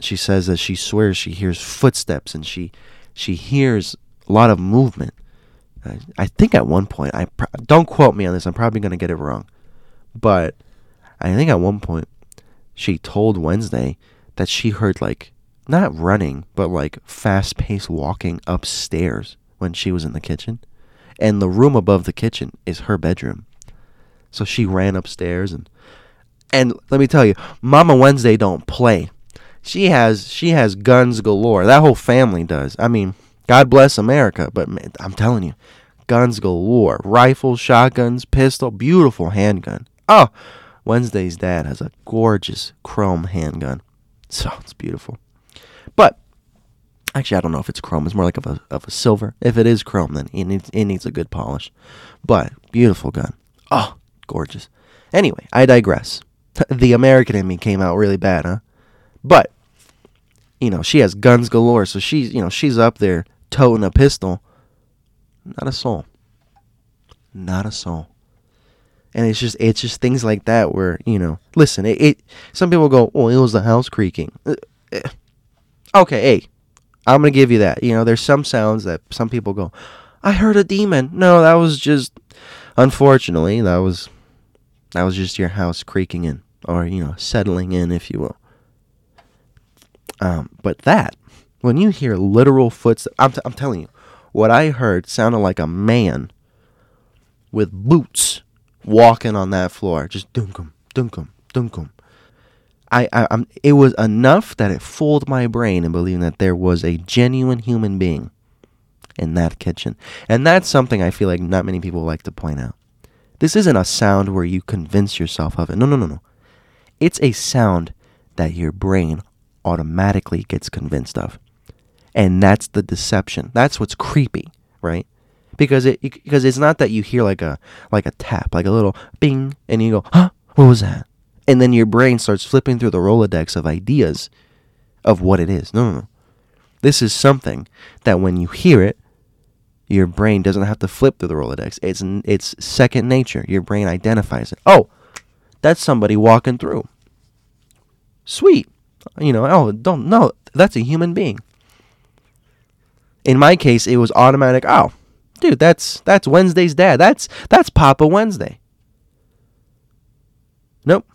Speaker 1: She says that she swears she hears footsteps and she she hears a lot of movement. I, I think at one point I pr- don't quote me on this. I'm probably going to get it wrong. But I think at one point she told Wednesday that she heard like not running, but like fast paced walking upstairs when she was in the kitchen. And the room above the kitchen is her bedroom. So she ran upstairs and and let me tell you, Mama Wednesday don't play. She has she has guns galore. That whole family does. I mean, God bless America, but I'm telling you, guns galore. Rifles, shotguns, pistol, beautiful handgun. Oh, Wednesday's dad has a gorgeous chrome handgun. So it's beautiful. But actually, I don't know if it's chrome. It's more like of a of a silver. If it is chrome, then it needs it needs a good polish. But beautiful gun. Oh, gorgeous. Anyway, I digress. the American in me came out really bad, huh? But you know, she has guns galore, so she's you know she's up there toting a pistol. Not a soul. Not a soul. And it's just it's just things like that where you know, listen, it. it some people go, "Oh, it was the house creaking." Uh, uh, okay, hey, I'm gonna give you that. You know, there's some sounds that some people go, "I heard a demon." No, that was just, unfortunately, that was, that was just your house creaking in, or you know, settling in, if you will. Um, but that, when you hear literal footsteps, I'm, t- I'm telling you, what I heard sounded like a man with boots walking on that floor, just dunkum, dunkum, dunkum. I, I, I'm, it was enough that it fooled my brain in believing that there was a genuine human being in that kitchen. And that's something I feel like not many people like to point out. This isn't a sound where you convince yourself of it. No, no, no, no. It's a sound that your brain automatically gets convinced of. And that's the deception. That's what's creepy, right? Because it because it's not that you hear like a like a tap, like a little bing and you go, "Huh? What was that?" And then your brain starts flipping through the Rolodex of ideas of what it is. No, no, no. This is something that when you hear it, your brain doesn't have to flip through the Rolodex. It's it's second nature. Your brain identifies it. Oh, that's somebody walking through. Sweet. You know, oh, don't no, that's a human being. In my case, it was automatic. Oh, dude, that's that's Wednesday's dad. That's that's Papa Wednesday. Nope.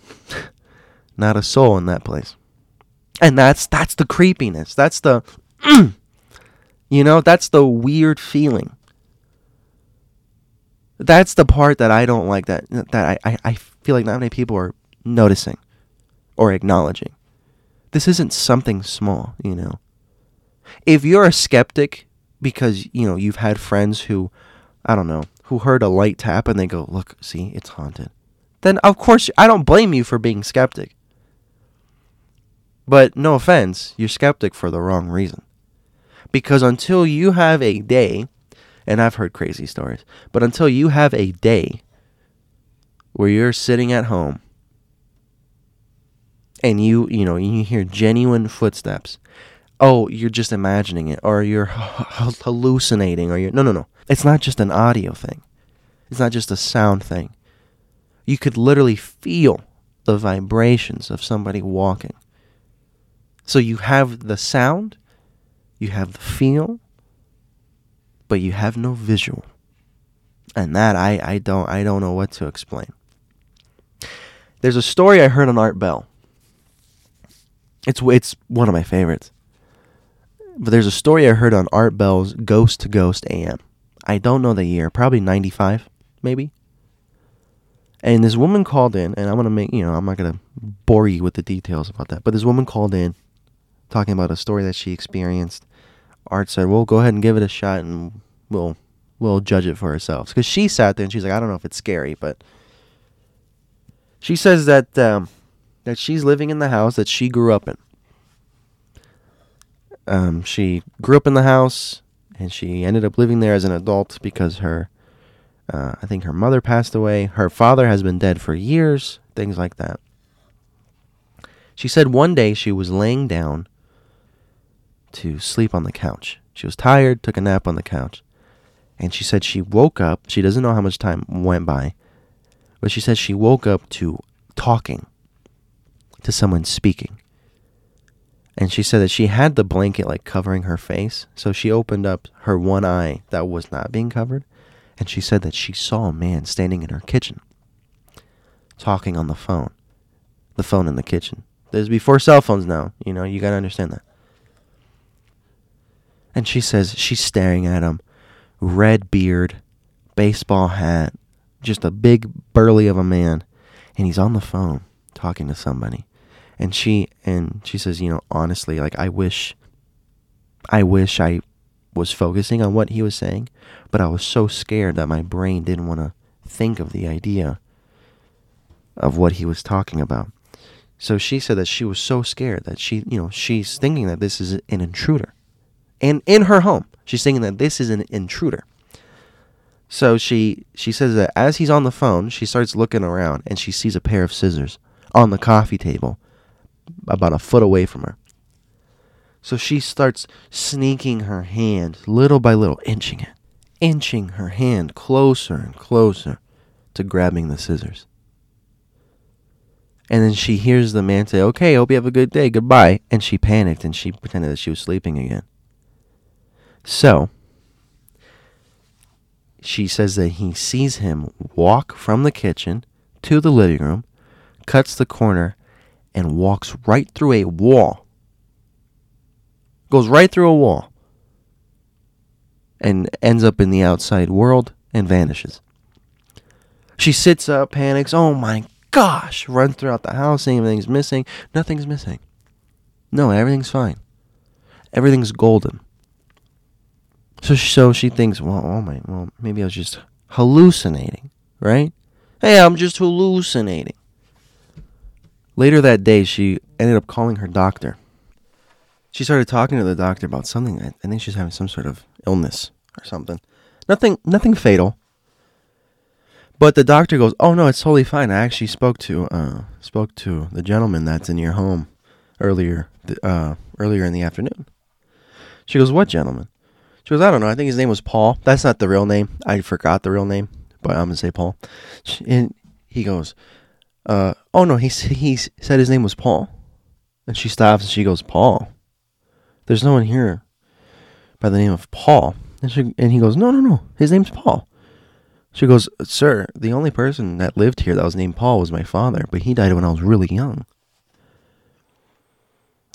Speaker 1: Not a soul in that place. And that's that's the creepiness. That's the you know, that's the weird feeling. That's the part that I don't like that that I, I, I feel like not many people are noticing or acknowledging. This isn't something small, you know. If you're a skeptic because, you know, you've had friends who I don't know, who heard a light tap and they go, "Look, see, it's haunted." Then of course I don't blame you for being skeptic. But no offense, you're skeptic for the wrong reason. Because until you have a day, and I've heard crazy stories, but until you have a day where you're sitting at home and you, you know, you hear genuine footsteps, oh, you're just imagining it or you're hallucinating or you're No, no, no. It's not just an audio thing. It's not just a sound thing. You could literally feel the vibrations of somebody walking. So you have the sound, you have the feel, but you have no visual. And that I, I don't I don't know what to explain. There's a story I heard on Art Bell. It's it's one of my favorites. But there's a story I heard on Art Bell's Ghost to Ghost AM. I don't know the year, probably 95 maybe. And this woman called in, and I'm gonna make you know I'm not gonna bore you with the details about that. But this woman called in, talking about a story that she experienced. Art said, "Well, go ahead and give it a shot, and we'll we'll judge it for ourselves." Because she sat there and she's like, "I don't know if it's scary, but." She says that um, that she's living in the house that she grew up in. Um, she grew up in the house, and she ended up living there as an adult because her uh, I think her mother passed away. Her father has been dead for years, things like that. She said one day she was laying down to sleep on the couch. She was tired, took a nap on the couch. And she said she woke up. She doesn't know how much time went by, But she says she woke up to talking to someone speaking. And she said that she had the blanket like covering her face. So she opened up her one eye that was not being covered. And she said that she saw a man standing in her kitchen talking on the phone. The phone in the kitchen. There's before cell phones now. You know, you got to understand that. And she says she's staring at him. Red beard, baseball hat, just a big burly of a man. And he's on the phone talking to somebody. And she and she says, you know, honestly, like I wish I wish I was focusing on what he was saying, but I was so scared that my brain didn't want to think of the idea of what he was talking about. So she said that she was so scared that she, you know, she's thinking that this is an intruder. And in her home, she's thinking that this is an intruder. So she she says that as he's on the phone, she starts looking around and she sees a pair of scissors on the coffee table about a foot away from her. So she starts sneaking her hand little by little, inching it, inching her hand closer and closer to grabbing the scissors. And then she hears the man say, Okay, hope you have a good day, goodbye. And she panicked and she pretended that she was sleeping again. So, she says that he sees him walk from the kitchen to the living room, cuts the corner, and walks right through a wall. Goes right through a wall. And ends up in the outside world and vanishes. She sits up, panics. Oh my gosh! Runs throughout the house, saying everything's missing. Nothing's missing. No, everything's fine. Everything's golden. So, so she thinks, well, oh my, well, maybe I was just hallucinating, right? Hey, I'm just hallucinating. Later that day, she ended up calling her doctor. She started talking to the doctor about something. I think she's having some sort of illness or something. Nothing, nothing fatal. But the doctor goes, "Oh no, it's totally fine. I actually spoke to uh, spoke to the gentleman that's in your home earlier uh, earlier in the afternoon." She goes, "What gentleman?" She goes, I don't know. I think his name was Paul. That's not the real name. I forgot the real name, but I'm gonna say Paul. And he goes, uh, "Oh no, he he said his name was Paul." And she stops and she goes, "Paul, there's no one here by the name of Paul." And she and he goes, "No, no, no. His name's Paul." She goes, "Sir, the only person that lived here that was named Paul was my father, but he died when I was really young."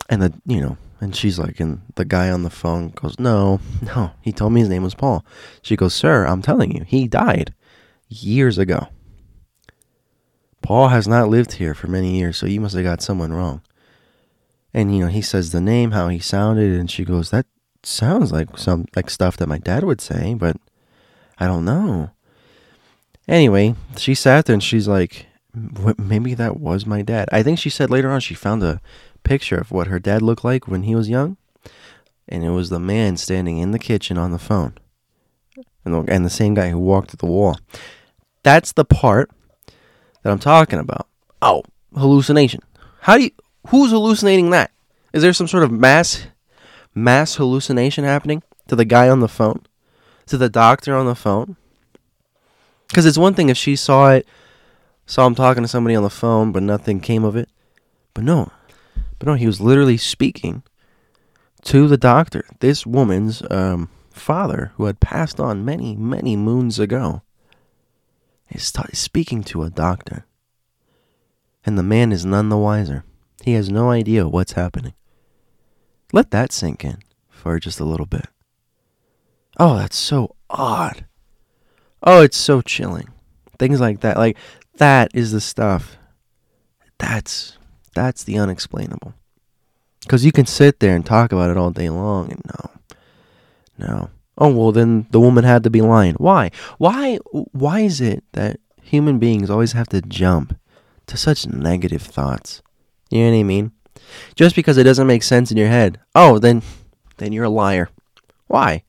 Speaker 1: And the you know and she's like, and the guy on the phone goes, No, no, he told me his name was Paul. She goes, Sir, I'm telling you, he died years ago. Paul has not lived here for many years, so you must have got someone wrong. And you know, he says the name, how he sounded, and she goes, That sounds like some like stuff that my dad would say, but I don't know. Anyway, she sat there and she's like, maybe that was my dad. I think she said later on she found a picture of what her dad looked like when he was young, and it was the man standing in the kitchen on the phone, and the, and the same guy who walked to the wall. That's the part that I'm talking about. Oh, hallucination. How do you? Who's hallucinating that? Is there some sort of mass mass hallucination happening to the guy on the phone, to the doctor on the phone? Because it's one thing if she saw it, saw him talking to somebody on the phone, but nothing came of it. But no, but no, he was literally speaking to the doctor, this woman's um, father, who had passed on many, many moons ago, is t- speaking to a doctor. And the man is none the wiser. He has no idea what's happening. Let that sink in for just a little bit. Oh, that's so odd. Oh, it's so chilling. Things like that. Like, that is the stuff. That's that's the unexplainable. Because you can sit there and talk about it all day long, and no, no. Oh well, then the woman had to be lying. Why? Why? Why is it that human beings always have to jump to such negative thoughts? You know what I mean? Just because it doesn't make sense in your head, oh, then, then you're a liar. Why?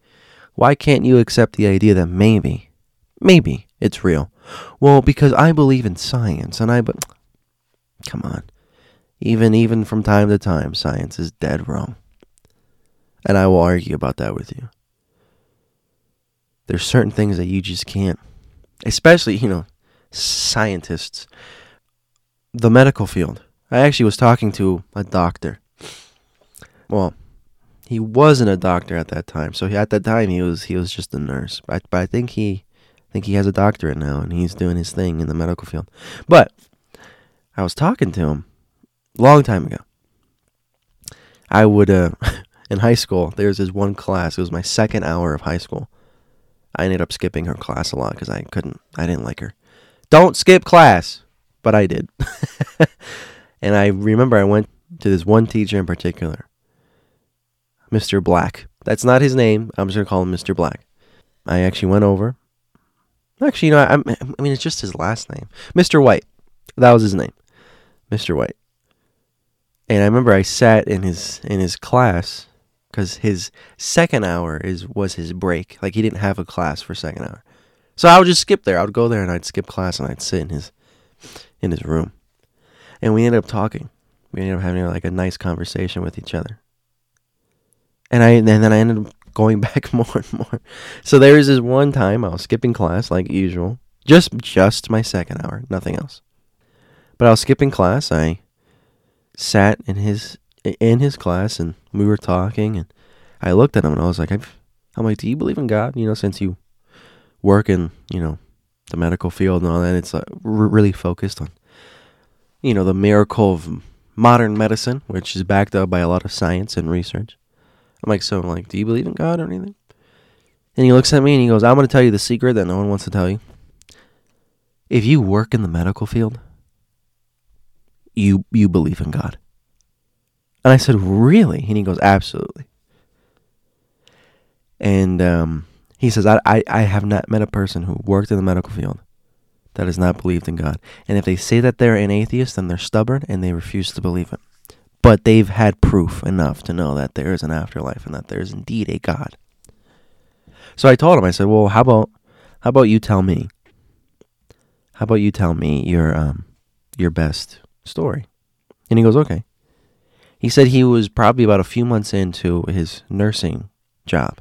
Speaker 1: Why can't you accept the idea that maybe, maybe it's real? Well, because I believe in science, and I. But come on, even even from time to time, science is dead wrong. And I will argue about that with you. There's certain things that you just can't especially, you know, scientists, the medical field. I actually was talking to a doctor. Well, he wasn't a doctor at that time. So he, at that time he was he was just a nurse. But, but I think he I think he has a doctorate now and he's doing his thing in the medical field. But I was talking to him a long time ago. I would uh in high school, There was this one class. It was my second hour of high school. I ended up skipping her class a lot because I couldn't, I didn't like her. Don't skip class, but I did. and I remember I went to this one teacher in particular, Mr. Black. That's not his name. I'm just gonna call him Mr. Black. I actually went over. Actually, you know, I, I mean, it's just his last name, Mr. White. That was his name, Mr. White. And I remember I sat in his in his class because his second hour is was his break. Like he didn't have a class for second hour, so I would just skip there. I would go there and I'd skip class and I'd sit in his in his room, and we ended up talking. We ended up having like a nice conversation with each other, and I and then I ended up going back more and more. So there was this one time I was skipping class like usual, just just my second hour, nothing else. But I was skipping class. I sat in his in his class and we were talking and I looked at him and I was like, I've, I'm like, do you believe in God? You know, since you work in, you know, the medical field and all that, it's uh, r- really focused on, you know, the miracle of modern medicine, which is backed up by a lot of science and research. I'm like, so I'm like, do you believe in God or anything? And he looks at me and he goes, I'm going to tell you the secret that no one wants to tell you. If you work in the medical field, you you believe in God. And I said, Really? And he goes, Absolutely. And um, he says, I, I, I have not met a person who worked in the medical field that has not believed in God. And if they say that they're an atheist, then they're stubborn and they refuse to believe it. But they've had proof enough to know that there is an afterlife and that there is indeed a God. So I told him, I said, Well, how about how about you tell me? How about you tell me your um your best story? And he goes, Okay. He said he was probably about a few months into his nursing job.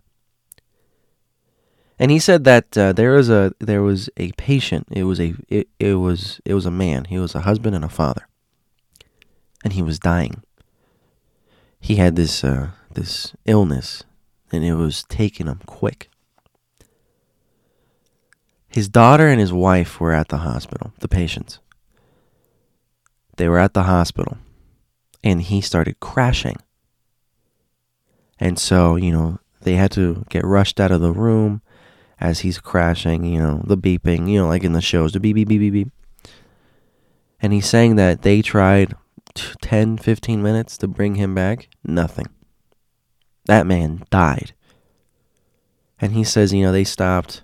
Speaker 1: And he said that uh, there was a there was a patient. It was a it, it was it was a man. He was a husband and a father. And he was dying. He had this uh, this illness and it was taking him quick. His daughter and his wife were at the hospital, the patients. They were at the hospital and he started crashing. And so, you know, they had to get rushed out of the room as he's crashing, you know, the beeping, you know, like in the shows, the beep, beep, beep, beep, beep. And he's saying that they tried 10, 15 minutes to bring him back. Nothing. That man died. And he says, you know, they stopped.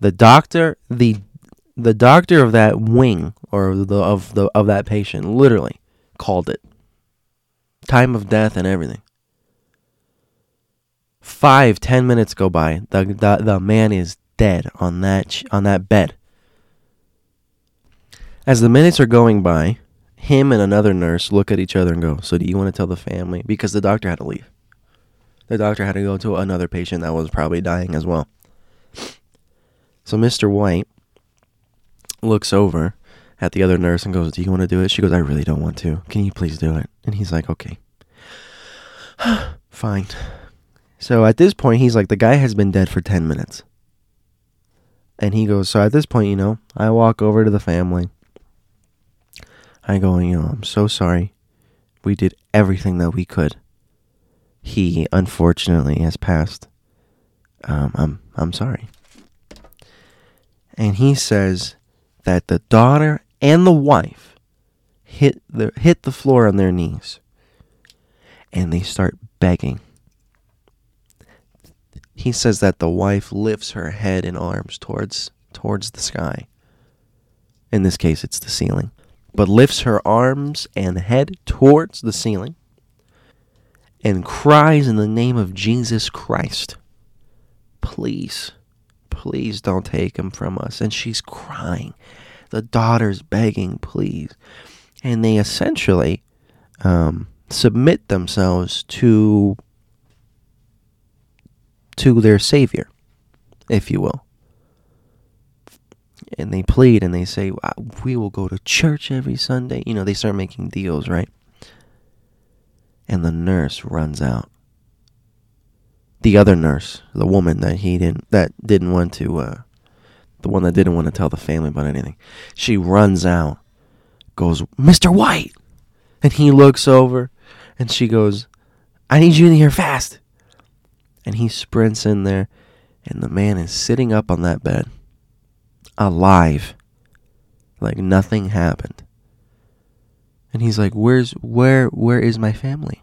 Speaker 1: The doctor, the the doctor of that wing or the of the of that patient literally called it time of death and everything. Five, ten minutes go by. The, the, the man is dead on that, on that bed. As the minutes are going by, him and another nurse look at each other and go, So do you want to tell the family? Because the doctor had to leave. The doctor had to go to another patient that was probably dying as well. So Mr. White looks over at the other nurse and goes, Do you want to do it? She goes, I really don't want to. Can you please do it? And he's like, Okay. Fine. So at this point, he's like, The guy has been dead for 10 minutes. And he goes, So at this point, you know, I walk over to the family. I go, You know, I'm so sorry. We did everything that we could. He unfortunately has passed. Um, I'm I'm sorry. And he says that the daughter and the wife hit the hit the floor on their knees and they start begging. He says that the wife lifts her head and arms towards towards the sky. In this case it's the ceiling. But lifts her arms and head towards the ceiling and cries in the name of Jesus Christ. Please, please don't take him from us. And she's crying the daughter's begging, please. And they essentially um, submit themselves to to their savior, if you will. and they plead and they say, We will go to church every Sunday. You know, they start making deals, right? And the nurse runs out. The other nurse, the woman that he didn't, that didn't want to, uh, the one that didn't want to tell the family about anything, she runs out, goes, Mr. White! And he looks over and she goes, I need you in here fast. And he sprints in there, and the man is sitting up on that bed alive, like nothing happened. And he's like, "Where's where where is my family?"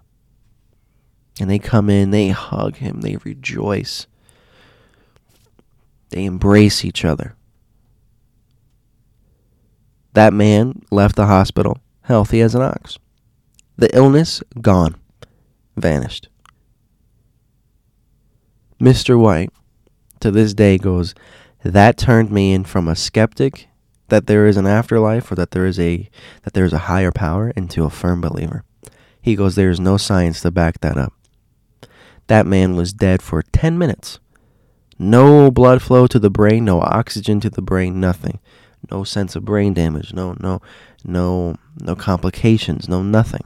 Speaker 1: And they come in, they hug him, they rejoice. They embrace each other. That man left the hospital healthy as an ox. The illness gone, vanished. Mr. White to this day goes, that turned me in from a skeptic that there is an afterlife or that there is a that there is a higher power into a firm believer. He goes, there is no science to back that up. That man was dead for 10 minutes. No blood flow to the brain, no oxygen to the brain, nothing. No sense of brain damage, no no no no complications, no nothing.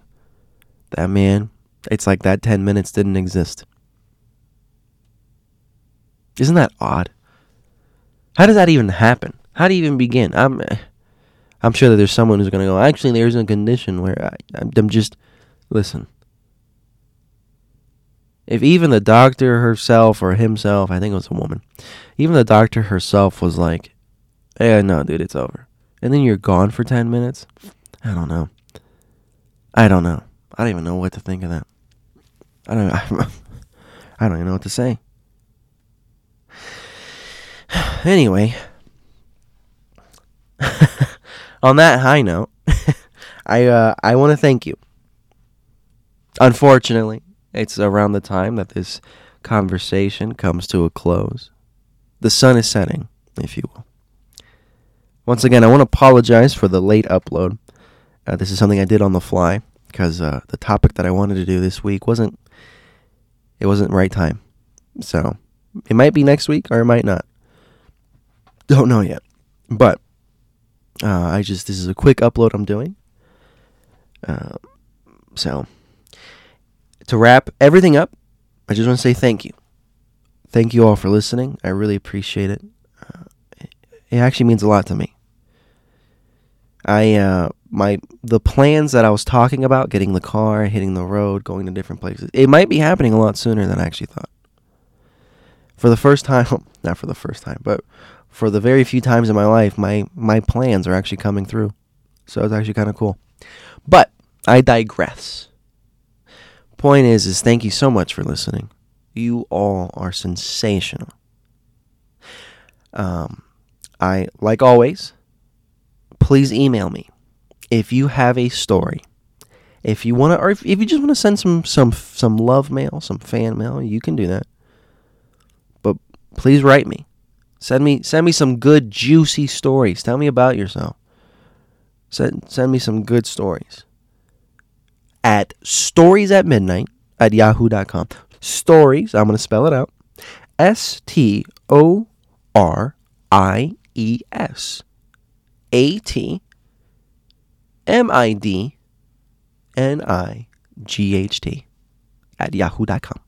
Speaker 1: That man, it's like that 10 minutes didn't exist. Isn't that odd? How does that even happen? How do you even begin? I'm, I'm sure that there's someone who's going to go, actually, there's a condition where I, I'm just, listen. If even the doctor herself or himself, I think it was a woman, even the doctor herself was like, hey, no, dude, it's over. And then you're gone for 10 minutes? I don't know. I don't know. I don't even know what to think of that. I don't, I don't even know what to say. anyway, on that high note, I uh, I want to thank you. Unfortunately, it's around the time that this conversation comes to a close. The sun is setting, if you will. Once again, I want to apologize for the late upload. Uh, this is something I did on the fly because uh, the topic that I wanted to do this week wasn't it wasn't right time. So it might be next week or it might not. Don't know yet. But uh, I just, this is a quick upload I'm doing. Uh, so, to wrap everything up, I just want to say thank you. Thank you all for listening. I really appreciate it. Uh, it actually means a lot to me. I uh, my the plans that I was talking about, getting the car, hitting the road, going to different places. It might be happening a lot sooner than I actually thought. For the first time, not for the first time, but for the very few times in my life, my my plans are actually coming through. So it's actually kind of cool. But I digress. Point is, is thank you so much for listening. You all are sensational. Um, I like always. Please email me if you have a story. If you want to, or if, if you just want to send some some some love mail, some fan mail, you can do that. But please write me Send me send me some good juicy stories. Tell me about yourself. Send send me some good stories. At stories at midnight at yahoo.com. Stories, I'm gonna spell it out. S T O R I E S A T M I D N I G H T at yahoo.com.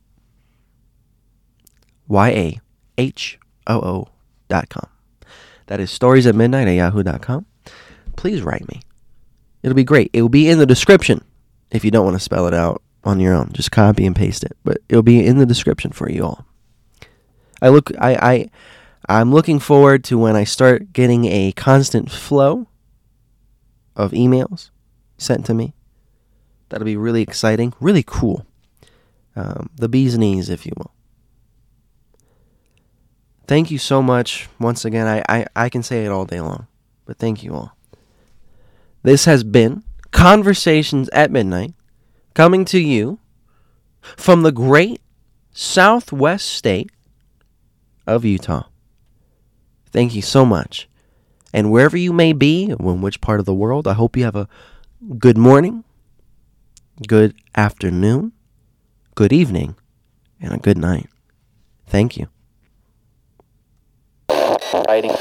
Speaker 1: Y A H O O yahoo.com. That is stories at midnight at yahoo.com. Please write me. It'll be great. It will be in the description if you don't want to spell it out on your own. Just copy and paste it. But it'll be in the description for you all. I look I, I I'm looking forward to when I start getting a constant flow of emails sent to me. That'll be really exciting, really cool. Um, the bee's knees, if you will thank you so much. Once again, I, I, I can say it all day long, but thank you all. This has been Conversations at Midnight, coming to you from the great southwest state of Utah. Thank you so much. And wherever you may be, in which part of the world, I hope you have a good morning, good afternoon, good evening, and a good night. Thank you.
Speaker 2: Writing.